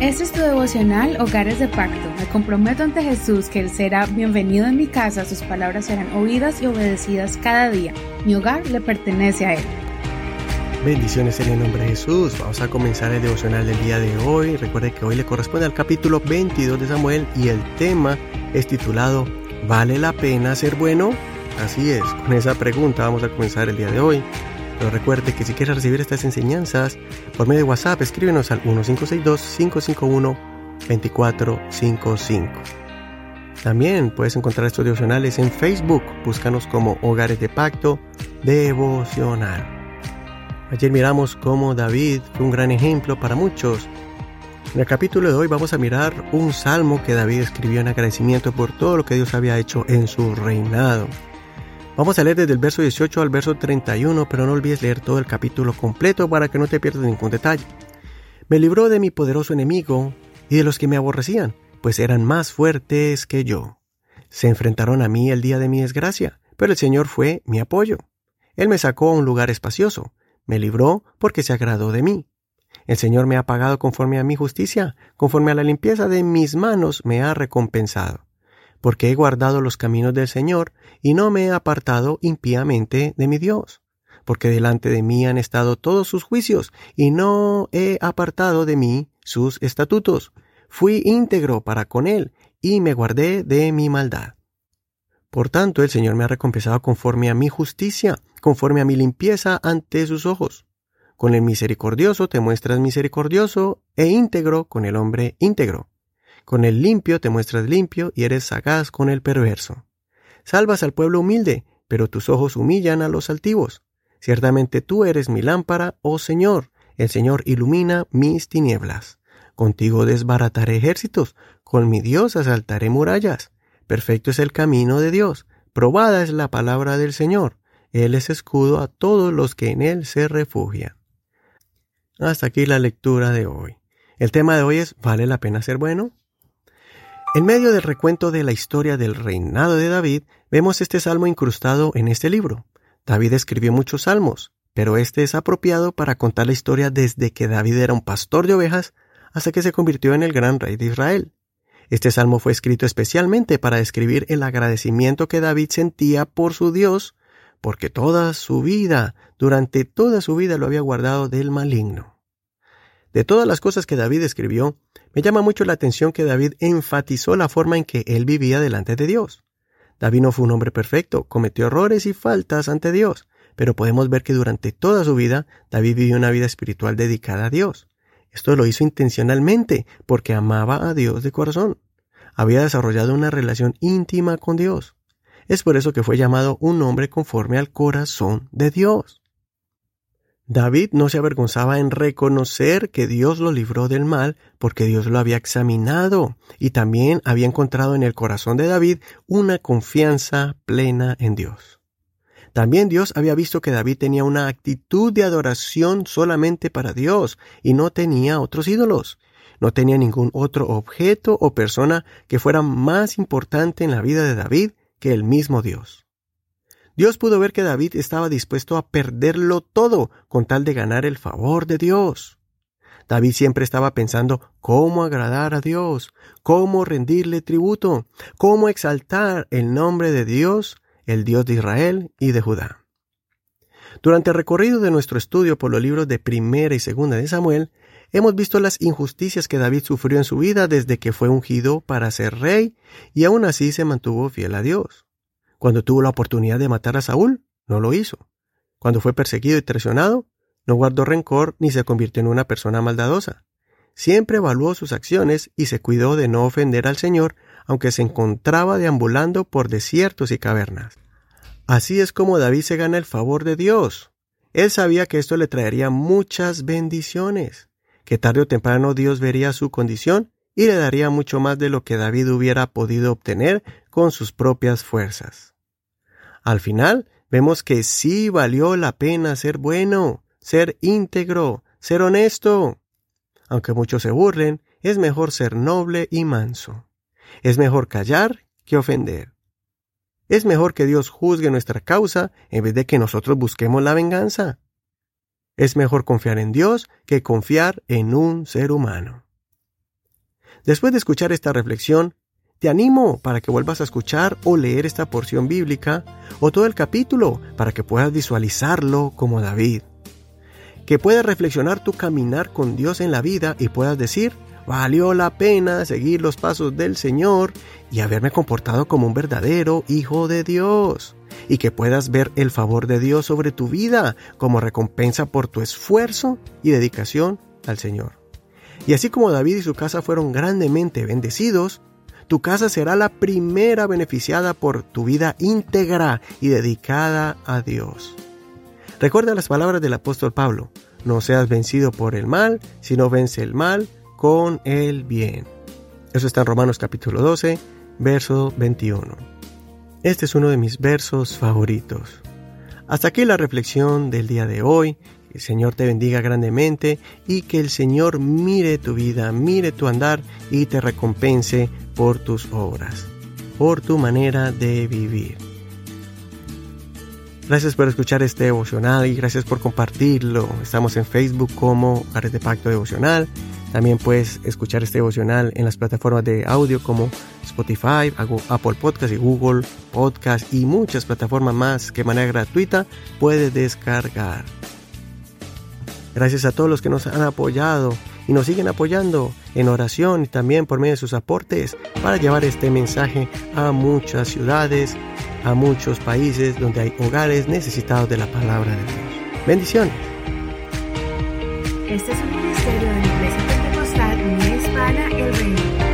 Este es tu devocional Hogares de Pacto. Me comprometo ante Jesús que Él será bienvenido en mi casa, sus palabras serán oídas y obedecidas cada día. Mi hogar le pertenece a Él. Bendiciones en el nombre de Jesús. Vamos a comenzar el devocional del día de hoy. Recuerde que hoy le corresponde al capítulo 22 de Samuel y el tema es titulado ¿Vale la pena ser bueno? Así es, con esa pregunta vamos a comenzar el día de hoy. Pero recuerde que si quieres recibir estas enseñanzas por medio de WhatsApp, escríbenos al 1562-551-2455. También puedes encontrar estos devocionales en Facebook. Búscanos como Hogares de Pacto Devocional. Ayer miramos cómo David fue un gran ejemplo para muchos. En el capítulo de hoy vamos a mirar un salmo que David escribió en agradecimiento por todo lo que Dios había hecho en su reinado. Vamos a leer desde el verso 18 al verso 31, pero no olvides leer todo el capítulo completo para que no te pierdas ningún detalle. Me libró de mi poderoso enemigo y de los que me aborrecían, pues eran más fuertes que yo. Se enfrentaron a mí el día de mi desgracia, pero el Señor fue mi apoyo. Él me sacó a un lugar espacioso, me libró porque se agradó de mí. El Señor me ha pagado conforme a mi justicia, conforme a la limpieza de mis manos me ha recompensado porque he guardado los caminos del Señor y no me he apartado impíamente de mi Dios, porque delante de mí han estado todos sus juicios y no he apartado de mí sus estatutos. Fui íntegro para con él y me guardé de mi maldad. Por tanto, el Señor me ha recompensado conforme a mi justicia, conforme a mi limpieza ante sus ojos. Con el misericordioso te muestras misericordioso e íntegro con el hombre íntegro. Con el limpio te muestras limpio y eres sagaz con el perverso. Salvas al pueblo humilde, pero tus ojos humillan a los altivos. Ciertamente tú eres mi lámpara, oh Señor. El Señor ilumina mis tinieblas. Contigo desbarataré ejércitos, con mi Dios asaltaré murallas. Perfecto es el camino de Dios, probada es la palabra del Señor. Él es escudo a todos los que en Él se refugian. Hasta aquí la lectura de hoy. El tema de hoy es ¿vale la pena ser bueno? En medio del recuento de la historia del reinado de David, vemos este salmo incrustado en este libro. David escribió muchos salmos, pero este es apropiado para contar la historia desde que David era un pastor de ovejas hasta que se convirtió en el gran rey de Israel. Este salmo fue escrito especialmente para describir el agradecimiento que David sentía por su Dios, porque toda su vida, durante toda su vida lo había guardado del maligno. De todas las cosas que David escribió, me llama mucho la atención que David enfatizó la forma en que él vivía delante de Dios. David no fue un hombre perfecto, cometió errores y faltas ante Dios, pero podemos ver que durante toda su vida David vivió una vida espiritual dedicada a Dios. Esto lo hizo intencionalmente, porque amaba a Dios de corazón. Había desarrollado una relación íntima con Dios. Es por eso que fue llamado un hombre conforme al corazón de Dios. David no se avergonzaba en reconocer que Dios lo libró del mal porque Dios lo había examinado y también había encontrado en el corazón de David una confianza plena en Dios. También Dios había visto que David tenía una actitud de adoración solamente para Dios y no tenía otros ídolos. No tenía ningún otro objeto o persona que fuera más importante en la vida de David que el mismo Dios. Dios pudo ver que David estaba dispuesto a perderlo todo con tal de ganar el favor de Dios. David siempre estaba pensando cómo agradar a Dios, cómo rendirle tributo, cómo exaltar el nombre de Dios, el Dios de Israel y de Judá. Durante el recorrido de nuestro estudio por los libros de Primera y Segunda de Samuel, hemos visto las injusticias que David sufrió en su vida desde que fue ungido para ser rey y aún así se mantuvo fiel a Dios. Cuando tuvo la oportunidad de matar a Saúl, no lo hizo. Cuando fue perseguido y traicionado, no guardó rencor ni se convirtió en una persona maldadosa. Siempre evaluó sus acciones y se cuidó de no ofender al Señor, aunque se encontraba deambulando por desiertos y cavernas. Así es como David se gana el favor de Dios. Él sabía que esto le traería muchas bendiciones, que tarde o temprano Dios vería su condición y le daría mucho más de lo que David hubiera podido obtener con sus propias fuerzas. Al final, vemos que sí valió la pena ser bueno, ser íntegro, ser honesto. Aunque muchos se burlen, es mejor ser noble y manso. Es mejor callar que ofender. Es mejor que Dios juzgue nuestra causa en vez de que nosotros busquemos la venganza. Es mejor confiar en Dios que confiar en un ser humano. Después de escuchar esta reflexión, te animo para que vuelvas a escuchar o leer esta porción bíblica o todo el capítulo para que puedas visualizarlo como David. Que puedas reflexionar tu caminar con Dios en la vida y puedas decir, valió la pena seguir los pasos del Señor y haberme comportado como un verdadero hijo de Dios. Y que puedas ver el favor de Dios sobre tu vida como recompensa por tu esfuerzo y dedicación al Señor. Y así como David y su casa fueron grandemente bendecidos, tu casa será la primera beneficiada por tu vida íntegra y dedicada a Dios. Recuerda las palabras del apóstol Pablo, no seas vencido por el mal, sino vence el mal con el bien. Eso está en Romanos capítulo 12, verso 21. Este es uno de mis versos favoritos. Hasta aquí la reflexión del día de hoy. El Señor te bendiga grandemente y que el Señor mire tu vida, mire tu andar y te recompense por tus obras, por tu manera de vivir. Gracias por escuchar este devocional y gracias por compartirlo. Estamos en Facebook como Hogares de Pacto Devocional. También puedes escuchar este devocional en las plataformas de audio como Spotify, Apple Podcast y Google Podcast y muchas plataformas más que de manera gratuita puedes descargar. Gracias a todos los que nos han apoyado y nos siguen apoyando en oración y también por medio de sus aportes para llevar este mensaje a muchas ciudades, a muchos países donde hay hogares necesitados de la palabra de Dios. Bendiciones. Este es un ministerio de la Pentecostal Unida Hispana El Reino.